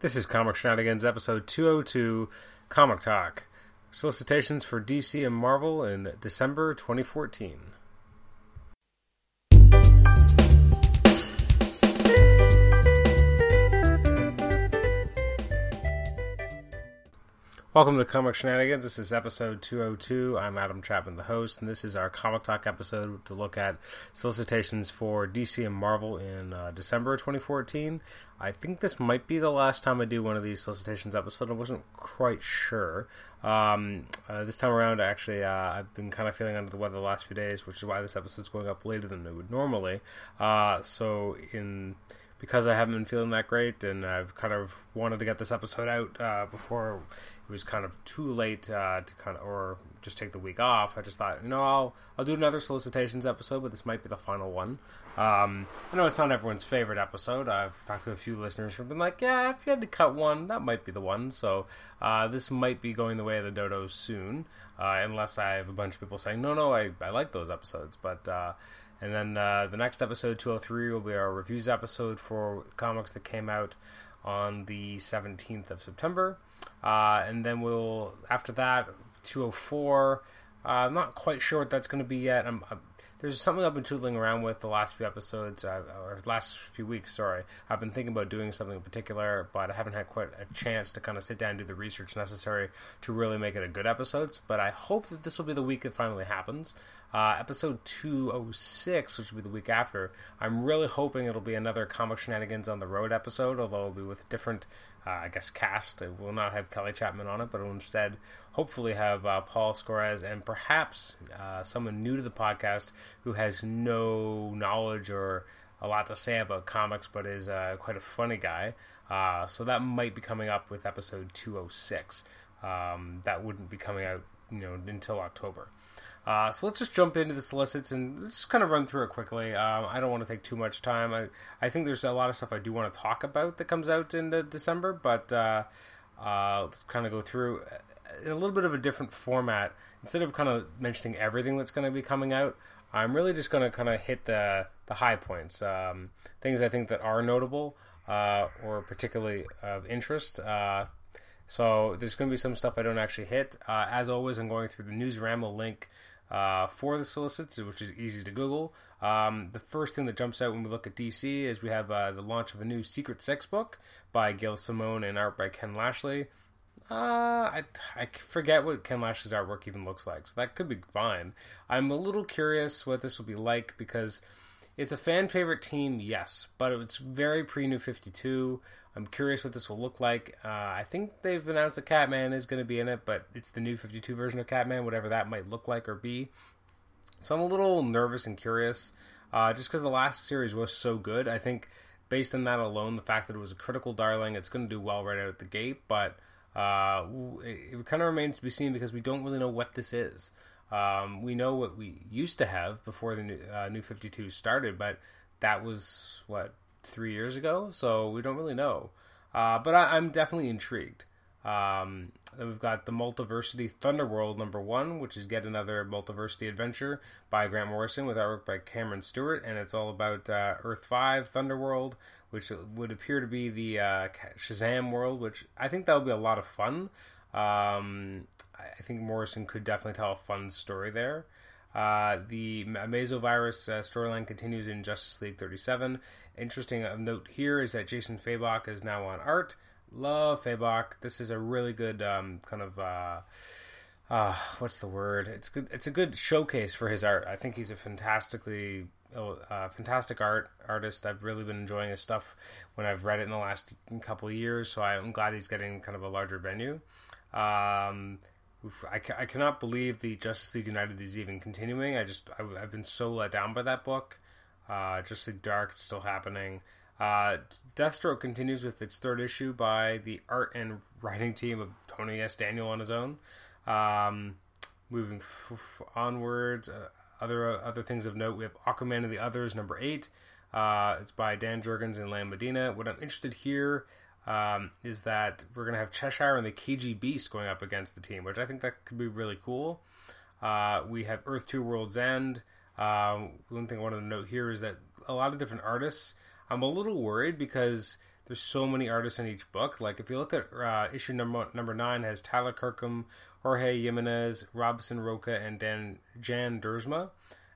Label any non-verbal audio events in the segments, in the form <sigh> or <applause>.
This is Comic Shenanigans, episode 202, Comic Talk. Solicitations for DC and Marvel in December 2014. Welcome to Comic Shenanigans. This is episode 202. I'm Adam Chapman, the host, and this is our Comic Talk episode to look at solicitations for DC and Marvel in uh, December 2014. I think this might be the last time I do one of these solicitations episodes. I wasn't quite sure. Um, uh, this time around, actually, uh, I've been kind of feeling under the weather the last few days, which is why this episode's going up later than it would normally. Uh, so, in because I haven't been feeling that great, and I've kind of wanted to get this episode out uh, before it was kind of too late uh, to kind of, or just take the week off. I just thought, you know, I'll I'll do another solicitations episode, but this might be the final one. Um, I know it's not everyone's favorite episode. I've talked to a few listeners who've been like, yeah, if you had to cut one, that might be the one. So uh, this might be going the way of the dodos soon, uh, unless I have a bunch of people saying, no, no, I I like those episodes, but. Uh, and then uh, the next episode, 203, will be our reviews episode for comics that came out on the 17th of September. Uh, and then we'll, after that, 204. Uh, I'm not quite sure what that's going to be yet. I'm, I'm, there's something I've been tootling around with the last few episodes, uh, or last few weeks, sorry. I've been thinking about doing something in particular, but I haven't had quite a chance to kind of sit down and do the research necessary to really make it a good episode. But I hope that this will be the week it finally happens. Uh, episode 206, which will be the week after, I'm really hoping it'll be another Comic Shenanigans on the Road episode, although it'll be with a different, uh, I guess, cast. It will not have Kelly Chapman on it, but it'll instead hopefully have uh, Paul Scores and perhaps uh, someone new to the podcast who has no knowledge or a lot to say about comics, but is uh, quite a funny guy. Uh, so that might be coming up with episode 206. Um, that wouldn't be coming out, you know, until October. Uh, so let's just jump into the solicits and just kind of run through it quickly. Um, I don't want to take too much time. I, I think there's a lot of stuff I do want to talk about that comes out in December, but uh, uh, let's kind of go through in a little bit of a different format. Instead of kind of mentioning everything that's going to be coming out, I'm really just going to kind of hit the the high points, um, things I think that are notable uh, or particularly of interest. Uh, so there's going to be some stuff I don't actually hit. Uh, as always, I'm going through the Newsarama link uh, for the solicits, which is easy to Google. Um, the first thing that jumps out when we look at DC is we have uh, the launch of a new Secret Six book by Gail Simone and art by Ken Lashley. Uh, I, I forget what Ken Lashley's artwork even looks like, so that could be fine. I'm a little curious what this will be like because it's a fan favorite team, yes, but it's very pre New 52. I'm curious what this will look like. Uh, I think they've announced that Catman is going to be in it, but it's the new 52 version of Catman, whatever that might look like or be. So I'm a little nervous and curious, uh, just because the last series was so good. I think based on that alone, the fact that it was a critical darling, it's going to do well right out of the gate, but uh, it, it kind of remains to be seen because we don't really know what this is. Um, we know what we used to have before the new, uh, new 52 started, but that was what three years ago, so we don't really know. Uh, but I, am definitely intrigued. Um, we've got the Multiversity Thunderworld number one, which is yet another multiversity adventure by Grant Morrison with artwork by Cameron Stewart, and it's all about uh, Earth Five Thunderworld, which would appear to be the uh, Shazam world, which I think that would be a lot of fun. Um, I think Morrison could definitely tell a fun story there. Uh, the Mesovirus uh, storyline continues in Justice League 37. Interesting note here is that Jason Fabok is now on art. Love Fabok. This is a really good um, kind of uh, uh, what's the word? It's good. It's a good showcase for his art. I think he's a fantastically uh, fantastic art artist. I've really been enjoying his stuff when I've read it in the last couple years. So I'm glad he's getting kind of a larger venue. Um, I, I cannot believe the Justice League United is even continuing. I just I, have been so let down by that book. Uh, Justice League Dark it's still happening. Uh, Deathstroke continues with its third issue by the art and writing team of Tony S. Daniel on his own. Um, moving f- f- onwards, uh, other uh, other things of note, we have Aquaman and the Others number eight. Uh, it's by Dan Jurgens and Lan Medina. What I'm interested here um, is that we're going to have Cheshire and the KG Beast going up against the team, which I think that could be really cool. Uh, we have Earth 2 World's End. Um, one thing I wanted to note here is that a lot of different artists, I'm a little worried because there's so many artists in each book. Like if you look at uh, issue number number nine has Tyler Kirkham, Jorge Jimenez, Robson Rocha, and Dan Jan Duursma.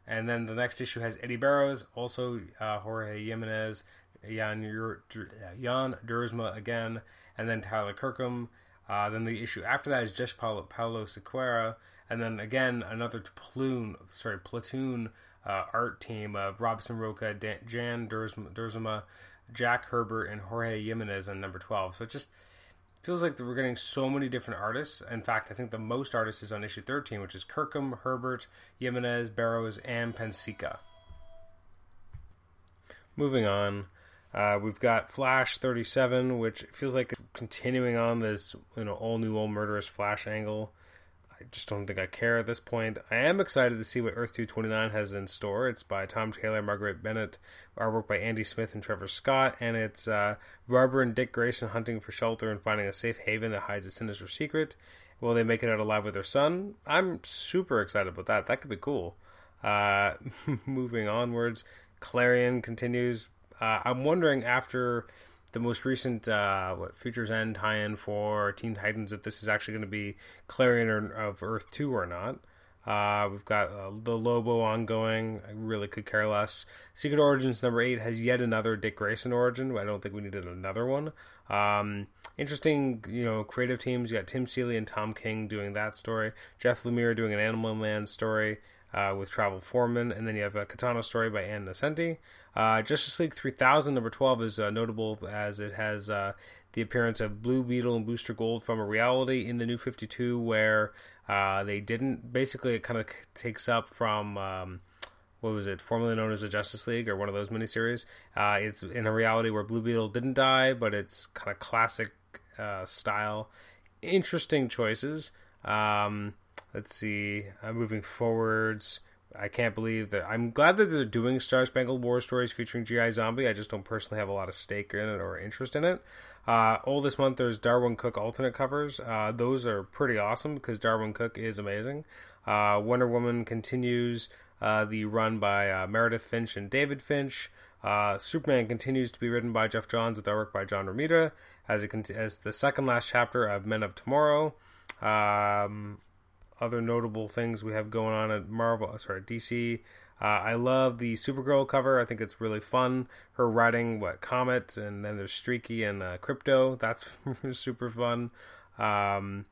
And then the next issue has Eddie Barrows, also uh, Jorge Jimenez, Jan, Jan again, and then Tyler Kirkham. Uh, then the issue after that is just Paulo, Paulo and then again another platoon, sorry, platoon uh, art team of Robson Rocha, Dan, Jan Duursma, Jack Herbert, and Jorge Jimenez on number 12. So it just feels like we're getting so many different artists. In fact, I think the most artists is on issue 13, which is Kirkham, Herbert, Jimenez, Barrows, and Pansica. Moving on, uh, we've got Flash 37, which feels like continuing on this you know all new, all murderous Flash angle. I just don't think I care at this point. I am excited to see what Earth 229 has in store. It's by Tom Taylor, Marguerite Bennett, artwork by Andy Smith and Trevor Scott, and it's uh, Barbara and Dick Grayson hunting for shelter and finding a safe haven that hides a sinister secret. Will they make it out alive with their son? I'm super excited about that. That could be cool. Uh, <laughs> moving onwards, Clarion continues. Uh, I'm wondering after the most recent uh, what Futures End tie-in for Teen Titans if this is actually going to be Clarion of Earth two or not. Uh, we've got uh, the Lobo ongoing. I really could care less. Secret Origins number eight has yet another Dick Grayson origin. I don't think we needed another one. Um, interesting, you know, creative teams. You got Tim Seeley and Tom King doing that story. Jeff Lemire doing an Animal Man story uh, with Travel Foreman, and then you have a Katana story by Ann Nocenti. Uh, Justice League 3000 number 12 is uh, notable as it has uh, the appearance of Blue Beetle and Booster Gold from a reality in the New 52 where uh, they didn't. Basically, it kind of takes up from. Um, what was it, formerly known as the Justice League or one of those miniseries? Uh, it's in a reality where Blue Beetle didn't die, but it's kind of classic uh, style. Interesting choices. Um, let's see. I'm moving forwards. I can't believe that. I'm glad that they're doing Star Spangled War stories featuring G.I. Zombie. I just don't personally have a lot of stake in it or interest in it. Uh, all this month, there's Darwyn Cooke alternate covers. Uh, those are pretty awesome because Darwyn Cooke is amazing. Uh, Wonder Woman continues uh, the run by uh, Meredith Finch and David Finch. Uh, Superman continues to be written by Geoff Johns with artwork by John Romita as, it, as the second last chapter of Men of Tomorrow. Um, other notable things we have going on at Marvel, uh, sorry, DC. Uh, I love the Supergirl cover. I think it's really fun. Her riding what Comet, and then there's Streaky and uh, Krypto. <laughs> That's super fun. Um,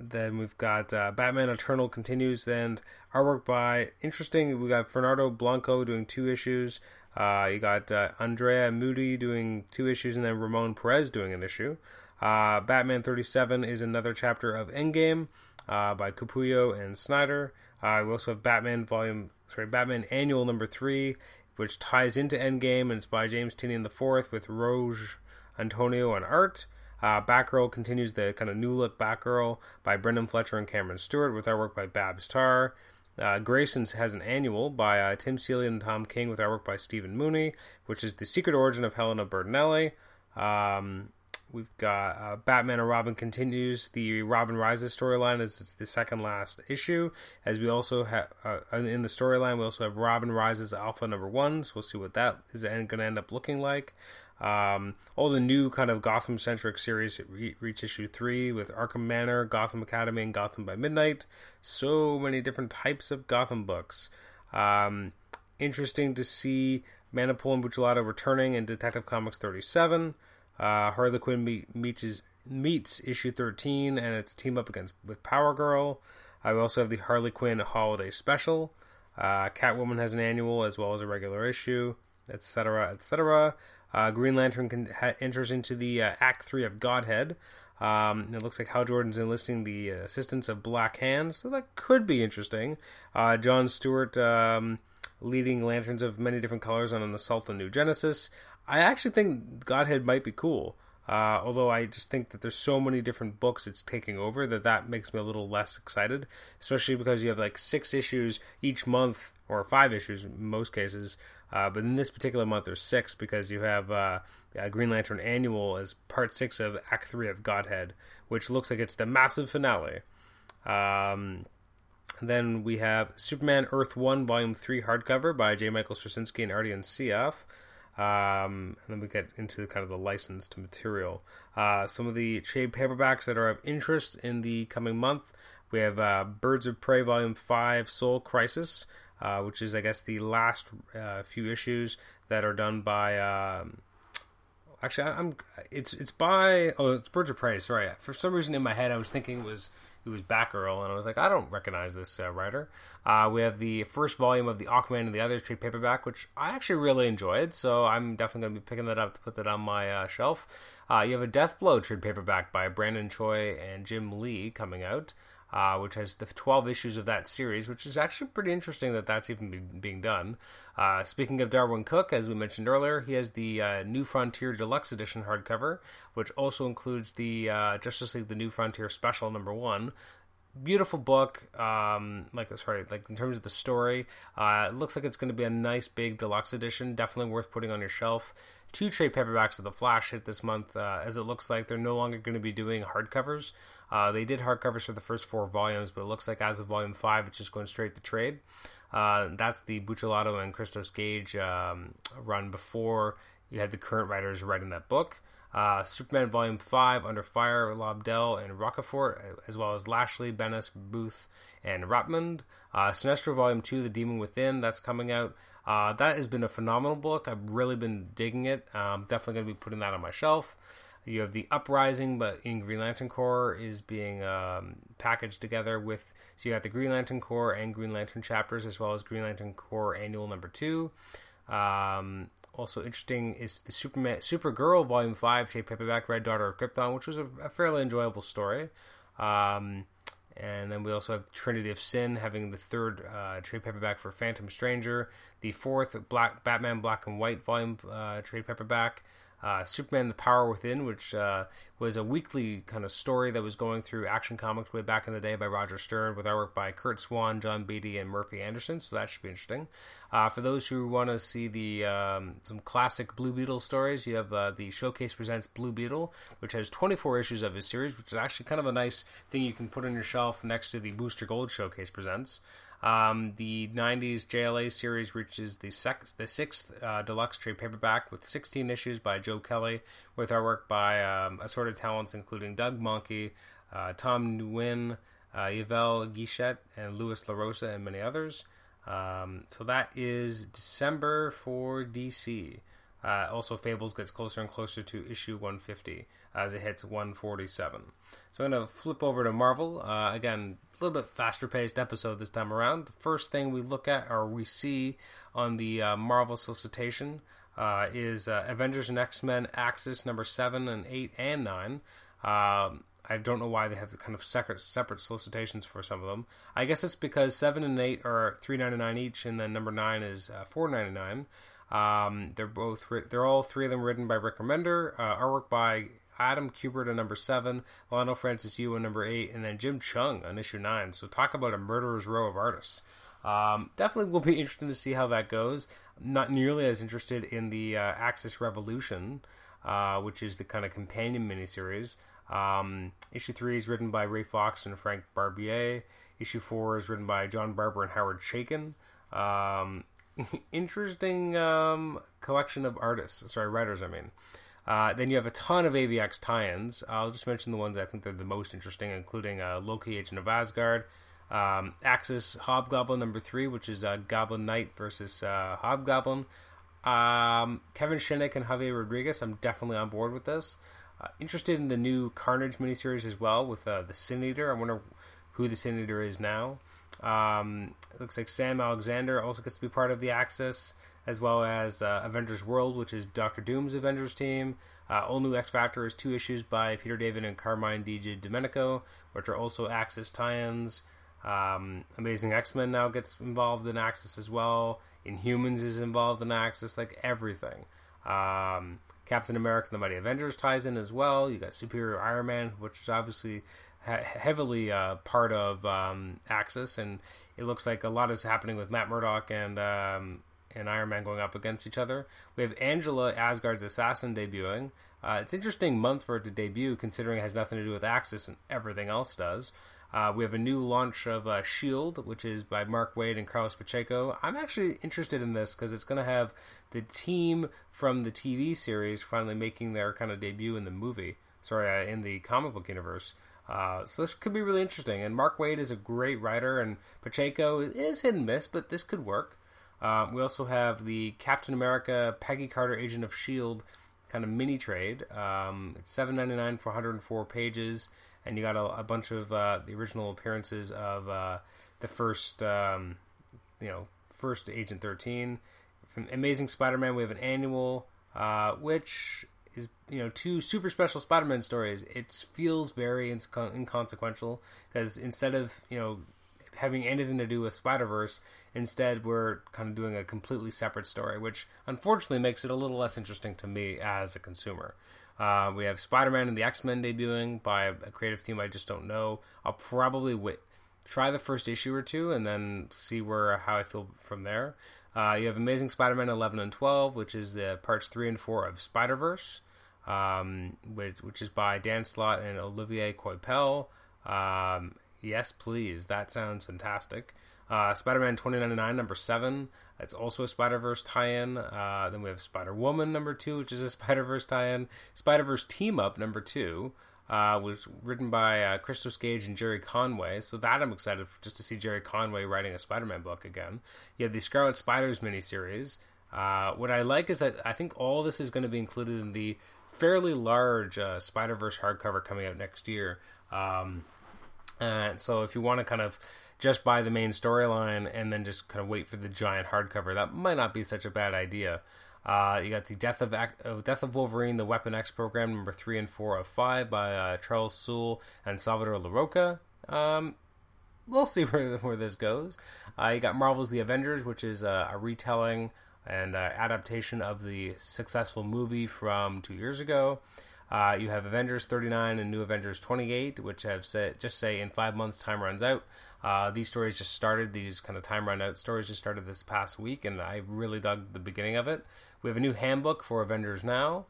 then we've got uh, Batman Eternal continues, and artwork by interesting. We got Fernando Blanco doing two issues. Uh, you got uh, Andrea Mutti doing two issues, and then Ramon Perez doing an issue. Batman 37 is another chapter of Endgame uh, by Capullo and Snyder. Uh, we also have Batman Volume, sorry, Batman Annual Number Three, which ties into Endgame, and it's by James Tynion the Fourth with Roge Antonio and art. Uh, Batgirl continues the kind of new look Batgirl by Brenden Fletcher and Cameron Stewart with artwork by Babs Tarr. Uh, Grayson's has an annual by uh, Tim Seeley and Tom King with artwork by Stephen Mooney, which is the secret origin of Helena Bertinelli. Um, We've got uh, Batman and Robin continues the Robin Rises storyline it's the second last issue. As we also have uh, in the storyline, we also have Robin Rises Alpha number one. So we'll see what that is going to end up looking like. Um, all the new kind of Gotham centric series re- reach issue three with Arkham Manor, Gotham Academy, and Gotham by Midnight. So many different types of Gotham books. Um, interesting to see Manapul and Buccellato returning in Detective Comics 37. Uh, Harley Quinn meet, meets meets issue 13 and its team up against with Power Girl. Uh, we also have the Harley Quinn Holiday Special. Uh, Catwoman has an annual as well as a regular issue, etc., etc. Uh, Green Lantern can, ha, enters into the uh, Act Three of Godhead. Um, it looks like Hal Jordan's enlisting the assistance of Black Hand, so that could be interesting. Uh, John Stewart um, leading lanterns of many different colors on an assault on New Genesis. I actually think Godhead might be cool. Uh, although I just think that there's so many different books it's taking over that that makes me a little less excited, especially because you have like six issues each month or five issues in most cases. Uh, but in this particular month, there's six because you have uh, Green Lantern Annual as part six of Act Three of Godhead, which looks like it's the massive finale. Um, then we have Superman Earth One Volume Three hardcover by J. Michael Straczynski and Ardian Syaf. Um, and then we get into kind of the licensed material. Uh, some of the trade paperbacks that are of interest in the coming month. We have uh, Birds of Prey Volume 5 Soul Crisis, uh, which is, I guess, the last uh, few issues that are done by. Um, actually, I'm. It's it's by. Oh, it's Birds of Prey. Sorry, for some reason in my head I was thinking it was it was Batgirl, and I was like, I don't recognize this uh, writer. Uh, we have the first volume of the Aquaman and the Others trade paperback, which I actually really enjoyed, so I'm definitely going to be picking that up to put that on my uh, shelf. Uh, you have a Death Blow trade paperback by Brandon Choi and Jim Lee coming out uh, which has the 12 issues of that series, which is actually pretty interesting that that's even be, being done. Uh, speaking of Darwyn Cooke, as we mentioned earlier, he has the uh, New Frontier Deluxe Edition hardcover, which also includes the uh, Justice League The New Frontier Special number one. Beautiful book, um, like sorry, like in terms of the story, uh, it looks like it's going to be a nice big deluxe edition. Definitely worth putting on your shelf two trade paperbacks of the Flash hit this month, uh, as it looks like they're no longer going to be doing hardcovers. Uh, they did hardcovers for the first four volumes, but it looks like as of volume five, it's just going straight to trade. Uh, that's the Buccellato and Christos Gage um, run before you had the current writers writing that book. Uh, Superman Volume 5, Under Fire, Lobdell, and Rocafort, as well as Lashley, Bennis, Booth, and Rapmund. Uh, Sinestro Volume 2, The Demon Within, that's coming out. Uh, that has been a phenomenal book. I've really been digging it. I'm definitely going to be putting that on my shelf. You have the Uprising, but in Green Lantern Corps is being um, packaged together with. So you got the Green Lantern Corps and Green Lantern chapters, as well as Green Lantern Corps Annual Number Two. Um, also interesting is the Superman Supergirl Volume Five trade paperback, Red Daughter of Krypton, which was a, a fairly enjoyable story. Um, and then we also have Trinity of Sin having the third uh, trade paperback for Phantom Stranger, the fourth Black Batman Black and White volume uh, trade paperback, uh, Superman: The Power Within, which uh, was a weekly kind of story that was going through Action Comics way back in the day by Roger Stern, with artwork by Curt Swan, John Beatty, and Murphy Anderson. So that should be interesting. Uh, for those who want to see the um, some classic Blue Beetle stories, you have uh, the Showcase presents Blue Beetle, which has 24 issues of his series, which is actually kind of a nice thing you can put on your shelf next to the Booster Gold Showcase presents. Um, the 90s JLA series reaches the, the sixth uh, deluxe trade paperback with 16 issues by Joe Kelly, with artwork by um, assorted talents including Doug Mahnke, uh, Tom Nguyen, uh, Yvel Guichette, and Lewis LaRosa, and many others. Um, so that is December for DC. Uh, also, Fables gets closer and closer to issue 150 as it hits 147. So I'm going to flip over to Marvel. Uh, again, a little bit faster paced episode this time around. The first thing we look at or we see on the uh, Marvel solicitation uh, is uh, Avengers and X Men Axis number 7 and 8 and 9. Um, I don't know why they have kind of separate separate solicitations for some of them. I guess it's because seven and eight are three ninety nine each, and then number nine is uh, four ninety nine. Um, they're both they're all three of them written by Rick Remender, uh, artwork by Adam Kubert on number seven, Leinil Francis Yu on number eight, and then Jim Cheung on issue nine. So talk about a murderer's row of artists. Um, definitely will be interesting to see how that goes. I'm not nearly as interested in the uh, Axis Revolution, uh, which is the kind of companion miniseries. Um, issue three is written by Ray Fawkes and Frank Barbiere. Issue four is written by John Barber and Howard Chaykin. Um, <laughs> interesting um, collection of artists. Sorry, writers. I mean. Uh, then you have a ton of AVX tie-ins. I'll just mention the ones I think they're the most interesting, including uh, Loki, Agent of Asgard, um, Axis Hobgoblin number three, which is uh, Goblin Knight versus uh, Hobgoblin. Um, Kevin Shinick and Javier Rodriguez. I'm definitely on board with this. Uh, interested in the new Carnage miniseries as well with uh, the Sin Eater. I wonder who the Sin Eater is now. Um, it looks like Sam Alexander also gets to be part of the Axis, as well as uh, Avengers World, which is Doctor Doom's Avengers team. Uh, All New X Factor is two issues by Peter David and Carmine Didomenico, which are also Axis tie-ins. Um, Amazing X Men now gets involved in Axis as well. Inhumans is involved in Axis, like everything. Um, Captain America: and The Mighty Avengers ties in as well. You got Superior Iron Man, which is obviously heavily uh, part of um, Axis, and it looks like a lot is happening with Matt Murdock and um, and Iron Man going up against each other. We have Angela, Asgard's assassin, debuting. Uh, it's interesting month for it to debut, considering it has nothing to do with Axis and everything else does. Uh, we have a new launch of uh, Shield, which is by Mark Waid and Carlos Pacheco. I'm actually interested in this because it's going to have the team from the TV series finally making their kind of debut in the movie. Sorry, uh, in the comic book universe. Uh, so this could be really interesting. And Mark Waid is a great writer, and Pacheco is hit and miss, but this could work. Uh, we also have the Captain America Peggy Carter Agent of Shield kind of mini trade. Um, it's seven ninety nine for 104 pages and you got a, a bunch of uh, the original appearances of uh, the first, um, you know, first Agent Thirteen. From Amazing Spider-Man, we have an annual, uh, which is you know two super special Spider-Man stories. It feels very inco- inconsequential because instead of you know having anything to do with Spider Verse, instead we're kind of doing a completely separate story, which unfortunately makes it a little less interesting to me as a consumer. Uh, we have Spider Man and the X Men debuting by a creative team I just don't know. I'll probably wait, try the first issue or two and then see where how I feel from there. Uh, you have Amazing Spider Man 11 and 12, which is the parts 3 and 4 of Spider Verse, um, which, which is by Dan Slott and Olivier Coipel. Um, yes, please. That sounds fantastic. Uh, Spider Man 2099, number 7. It's also a Spider Verse tie in. Uh, then we have Spider Woman number 2, which is a <laughs> Spider Verse tie in. Spider Verse Team Up number 2. Uh, was written by uh, Christos Gage and Gerry Conway, so that I'm excited for, just to see Gerry Conway writing a Spider-Man book again. You have the Scarlet Spiders miniseries. Uh, what I like is that I think all this is going to be included in the fairly large uh, Spider Verse hardcover coming out next year. Um, and so if you want to kind of just buy the main storyline and then just kind of wait for the giant hardcover. That might not be such a bad idea. Uh, you got the Death of uh, Death of Wolverine, the Weapon X program, number three and four of five by uh, Charles Soule and Salvador Larroca. Um, we'll see <laughs> where where this goes. Uh, you got Marvel's The Avengers, which is uh, a retelling and uh, adaptation of the successful movie from two years ago. Uh, you have Avengers 39 and New Avengers 28, which have said just say in five months time runs out. Uh, these stories just started. These kind of time run out stories just started this past week, and I really dug the beginning of it. We have a new handbook for Avengers now.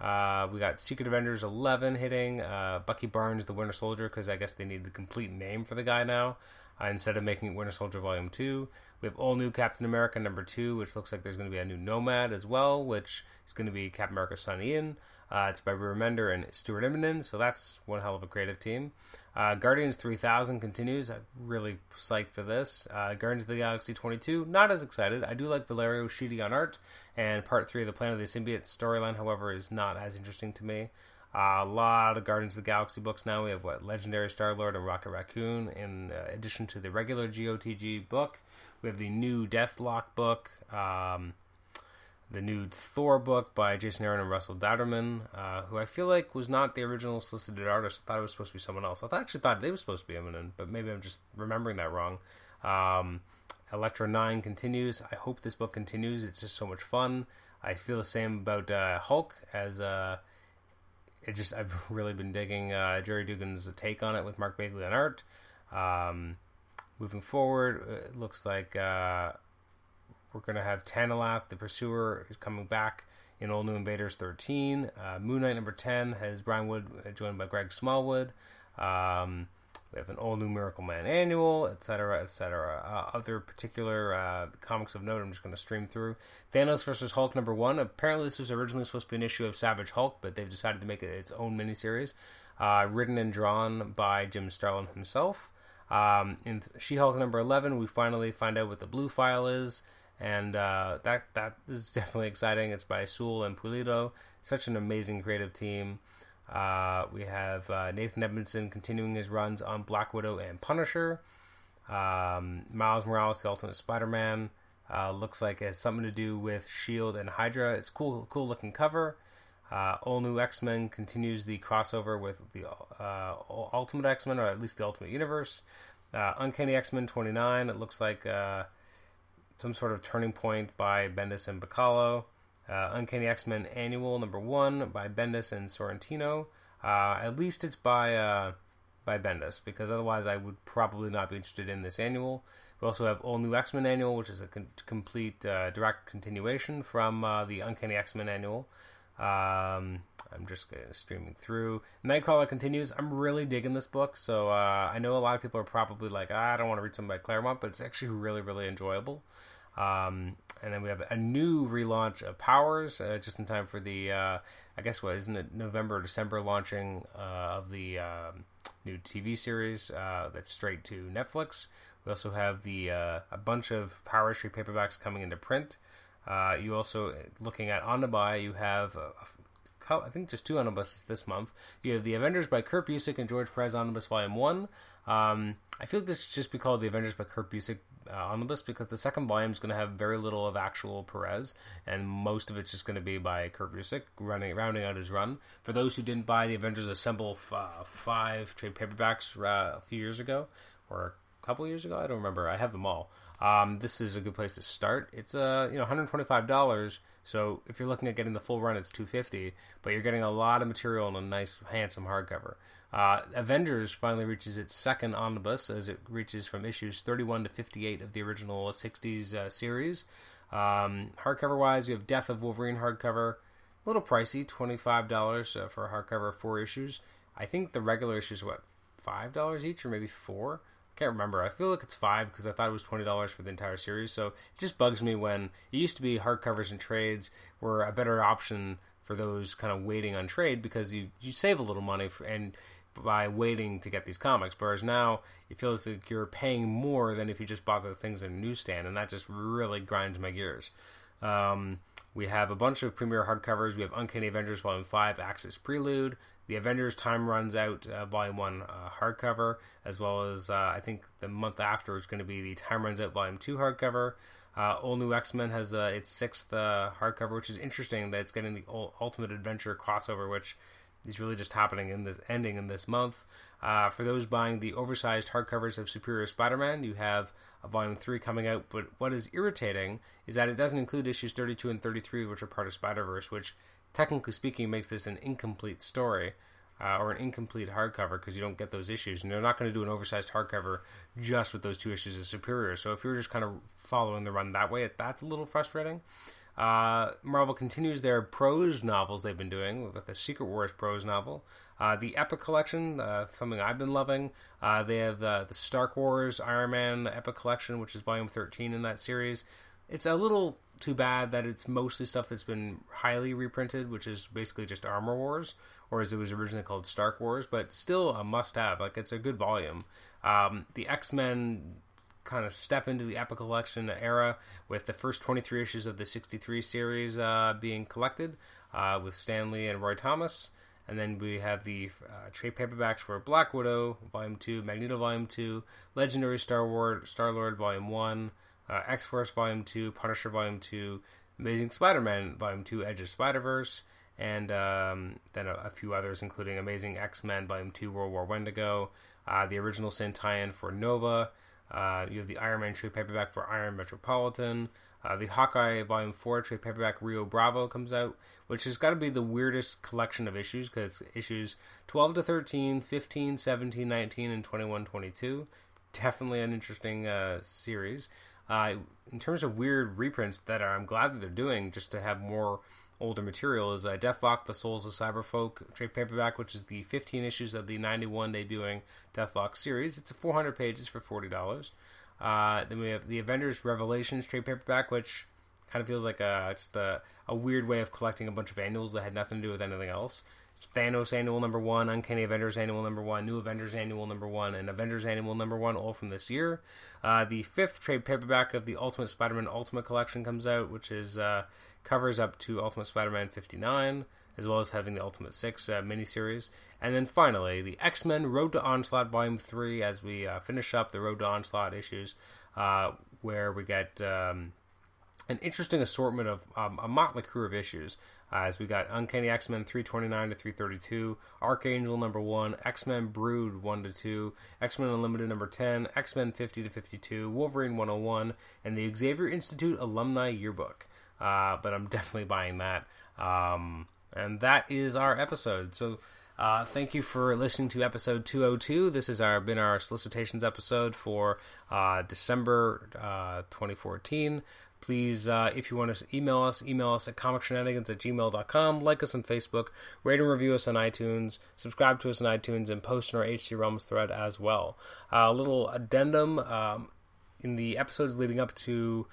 Uh, we got Secret Avengers 11 hitting. Uh, Bucky Barnes, the Winter Soldier, because I guess they need the complete name for the guy now uh, instead of making it Winter Soldier Volume 2. We have all new Captain America number 2, which looks like there's going to be a new Nomad as well, which is going to be Captain America's son Ian. Uh, it's by Remender and Stuart Immonen, so that's one hell of a creative team. Uh, Guardians 3000 continues. I'm really psyched for this. Uh, Guardians of the Galaxy 22, not as excited. I do like Valerio Schiti on art, and part 3 of the Planet of the Symbiote storyline, however, is not as interesting to me. A lot of Guardians of the Galaxy books now. We have what Legendary Star Lord and Rocket Raccoon, in uh, addition to the regular GOTG book. We have the new Deathlok book. Um, the new Thor book by Jason Aaron and Russell Dauterman, uh, who I feel like was not the original solicited artist. I thought it was supposed to be someone else. I actually thought they were supposed to be Immonen, but maybe I'm just remembering that wrong. Um, Elektra 9 continues. I hope this book continues. It's just so much fun. I feel the same about uh, Hulk as uh, it just I've <laughs> really been digging uh, Gerry Duggan's take on it with Mark Bagley on art. Um, moving forward, it looks like uh, we're going to have Tanalth, the Pursuer, is coming back in All New Invaders 13. Uh, Moon Knight number 10 has Brian Wood uh, joined by Greg Smallwood. Um, we have an All New Miracle Man annual, etc., etc. Uh, other particular uh, comics of note I'm just going to stream through. Thanos versus Hulk number 1. Apparently, this was originally supposed to be an issue of Savage Hulk, but they've decided to make it its own miniseries. Uh, written and drawn by Jim Starlin himself. Um, in She Hulk number 11, we finally find out what the blue file is and uh, that that is <laughs> definitely exciting. It's by Soule and Pulido. Such an amazing creative team. Uh, we have uh, Nathan Edmondson continuing his runs on Black Widow and Punisher. Um, Miles Morales, the Ultimate Spider-Man, uh, looks like it has something to do with Shield and Hydra. It's cool, cool looking cover. Uh, All New X Men continues the crossover with the uh, Ultimate X Men, or at least the Ultimate Universe. Uncanny X Men 29. It looks like some sort of turning point by Bendis and Bachalo. Uh, Uncanny X Men Annual number one by Bendis and Sorrentino. Uh, at least it's by uh, by Bendis because otherwise I would probably not be interested in this annual. We also have All New X Men Annual, which is a con- complete uh, direct continuation from uh, the Uncanny X Men Annual. Um, I'm just streaming through. Nightcrawler continues. I'm really digging this book. So uh, I know a lot of people are probably like, ah, I don't want to read something by Claremont, but it's actually really, really enjoyable. Um, and then we have a new relaunch of Powers, uh, just in time for the, uh, I guess what isn't it November December launching uh, of the um, new TV series uh, that's straight to Netflix. We also have the uh, a bunch of Powers trade paperbacks coming into print. Uh, you also looking at on the buy. you have I think just two omnibuses this month. You have the Avengers by Kurt Busiek and George Perez omnibus volume one. Um, I feel like this should just be called the Avengers by Kurt Busiek uh, omnibus because the second volume is going to have very little of actual Perez, and most of it's just going to be by Kurt Busiek running rounding out his run. For those who didn't buy the Avengers Assemble uh, five trade paperbacks uh, a few years ago or a couple years ago, I don't remember. I have them all. Um, this is a good place to start. It's uh, you know $125 so if you're looking at getting the full run, it's 250, but you're getting a lot of material in a nice, handsome hardcover. Uh, Avengers finally reaches its second omnibus as it reaches from issues 31 to 58 of the original 60s uh, series. Um, hardcover wise, we have Death of Wolverine hardcover, a little pricey, $25 uh, for a hardcover of four issues. I think the regular issues, what, $5 each or maybe four? Can't remember. I feel like it's five because I thought it was twenty dollars for the entire series. So it just bugs me when it used to be hardcovers and trades were a better option for those kind of waiting on trade because you you save a little money for, and by waiting to get these comics. Whereas now it feels like you're paying more than if you just bought the things in a newsstand, and that just really grinds my gears. Um, we have a bunch of premiere hardcovers. We have Uncanny Avengers Volume 5, Axis Prelude, The Avengers Time Runs Out uh, Volume 1 uh, hardcover, as well as uh, I think the month after is going to be the Time Runs Out Volume 2 hardcover. Uh, All New X Men has uh, its sixth hardcover, which is interesting that it's getting the Ultimate Adventure crossover, which is really just happening in this ending in this month. Uh, for those buying the oversized hardcovers of Superior Spider-Man, you have a volume three coming out. But what is irritating is that it doesn't include issues 32 and 33, which are part of Spider-Verse, which technically speaking makes this an incomplete story. Uh, or an incomplete hardcover because you don't get those issues, and they're not going to do an oversized hardcover just with those two issues of Superior. So if you're just kind of following the run that way, that's a little frustrating. Uh, Marvel continues their prose novels they've been doing with the Secret Wars prose novel. Uh, the Epic Collection, uh, something I've been loving. Uh, they have the Stark Wars Iron Man Epic Collection, which is volume 13 in that series. It's a little too bad that it's mostly stuff that's been highly reprinted, which is basically just Armor Wars, or as it was originally called Stark Wars, but still a must have. Like, it's a good volume. Um, the X Men kind of step into the Epic Collection era with the first 23 issues of the 63 series uh, being collected uh, with Stan Lee and Roy Thomas. And then we have the uh, trade paperbacks for Black Widow, Volume 2, Magneto, Volume 2, Legendary Star Lord, Star Lord, Volume 1, uh, X Force, Volume 2, Punisher, Volume 2, Amazing Spider Man, Volume 2, Edge of Spider Verse, and um, then a, a, few others, including Amazing X Men, Volume 2, World War Wendigo, uh, the original in for Nova, uh, you have the Iron Man trade paperback for Iron Metropolitan. Uh, the Hawkeye Volume 4 trade paperback Rio Bravo comes out, which has got to be the weirdest collection of issues because issues 12 to 13, 15, 17, 19, and 21, 22. Definitely an interesting uh, series. Uh, in terms of weird reprints that are, I'm glad that they're doing just to have more older material is uh, Deathlok, The Souls of Cyberfolk trade paperback, which is the 15 issues of the 91 debuting Deathlok series. It's 400 pages for $40. Uh, then we have the Avengers Revelations trade paperback, which kind of feels like a, just a, a weird way of collecting a bunch of annuals that had nothing to do with anything else. It's Thanos Annual Number One, Uncanny Avengers Annual Number One, New Avengers Annual Number One, and Avengers Annual Number One, all from this year. Uh, the fifth trade paperback of the Ultimate Spider-Man Ultimate Collection comes out, which is uh, covers up to Ultimate Spider-Man 59, as well as having the Ultimate Six uh, miniseries, and then finally the X-Men Road to Onslaught Volume Three, as we uh, finish up the Road to Onslaught issues, uh, where we get. Um, an interesting assortment of um, a motley crew of issues. Uh, as we got Uncanny X Men 329 to 332, Archangel number 1, X Men Brood 1 to 2, X Men Unlimited number 10, X Men 50 to 52, Wolverine 101, and the Xavier Institute Alumni Yearbook. Uh, but I'm <laughs> definitely buying that. Um, and that is our episode. So Uh, thank you for listening to episode 202. This has our been our solicitations episode for uh, December uh, 2014. Please, uh, if you want to email us, email us at comicshenanigans at gmail.com. Like us on Facebook, rate and review us on iTunes, subscribe to us on iTunes, and post in our HC Realms thread as well. A little addendum um, in the episodes leading up to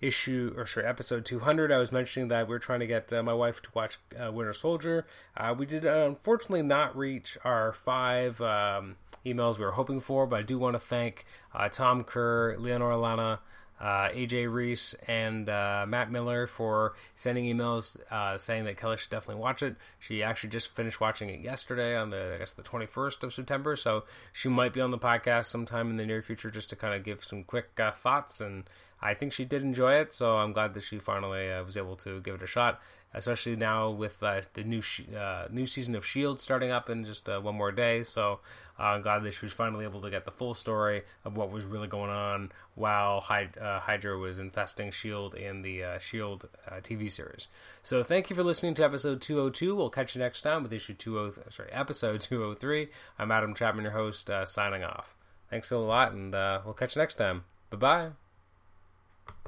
issue or sorry episode 200 i was mentioning that we are trying to get uh, my wife to watch uh, winter soldier. Uh, we did uh, unfortunately not reach our five um, emails we were hoping for but i do want to thank uh, tom kerr leonora lana uh, AJ Reese and uh, Matt Miller for sending emails uh, saying that Kelly should definitely watch it. She actually just finished watching it yesterday on the I guess the 21st of September, so she might be on the podcast sometime in the near future just to kind of give some quick uh, thoughts. And I think she did enjoy it, so I'm glad that she finally uh, was able to give it a shot. Especially now with uh, the new new season of Shield starting up in just one more day, so uh, I'm glad that she was finally able to get the full story of what was really going on while Hyd- uh, Hydra was infesting Shield in the uh, Shield uh, TV series. So thank you for listening to episode 202. We'll catch you next time with issue 20 sorry episode 203. I'm Adam Chapman, your host, uh, signing off. Thanks a lot, and uh, we'll catch you next time. Bye bye.